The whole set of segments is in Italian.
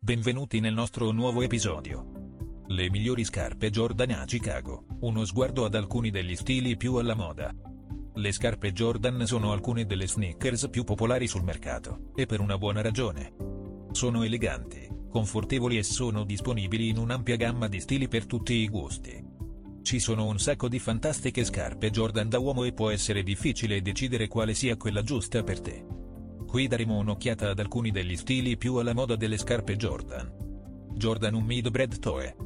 Benvenuti nel nostro nuovo episodio. Le migliori scarpe Jordan a Chicago, uno sguardo ad alcuni degli stili più alla moda. Le scarpe Jordan sono alcune delle sneakers più popolari sul mercato, e per una buona ragione. Sono eleganti, confortevoli e sono disponibili in un'ampia gamma di stili per tutti i gusti. Ci sono un sacco di fantastiche scarpe Jordan da uomo e può essere difficile decidere quale sia quella giusta per te. Qui daremo un'occhiata ad alcuni degli stili più alla moda delle scarpe Jordan. Jordan un Mid Bread Toe.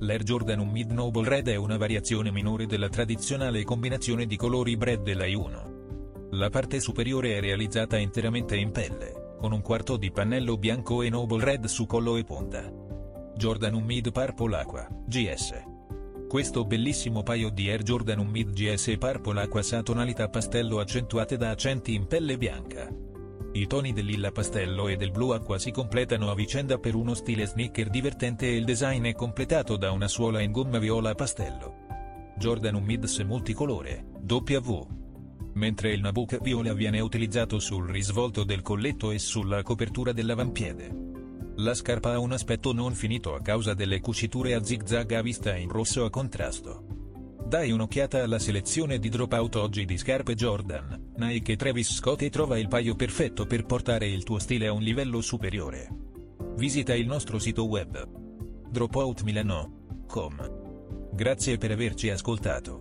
L'Air Jordan un Mid Noble Red è una variazione minore della tradizionale combinazione di colori Bread dell'I1. La parte superiore è realizzata interamente in pelle, con un quarto di pannello bianco e Noble Red su collo e punta. Jordan un Mid Purple Aqua, GS. Questo bellissimo paio di Air Jordan un Mid GS Purple Aqua sa tonalità pastello accentuate da accenti in pelle bianca. I toni del lilla pastello e del blu acqua si completano a vicenda per uno stile sneaker divertente e il design è completato da una suola in gomma viola pastello. Jordan un mids multicolore, W. Mentre il Nabucco viola viene utilizzato sul risvolto del colletto e sulla copertura dell'avampiede. La scarpa ha un aspetto non finito a causa delle cuciture a zigzag a vista in rosso a contrasto. Dai un'occhiata alla selezione di dropout oggi di scarpe Jordan, Nike e Travis Scott e trova il paio perfetto per portare il tuo stile a un livello superiore. Visita il nostro sito web dropoutmilano.com. Grazie per averci ascoltato.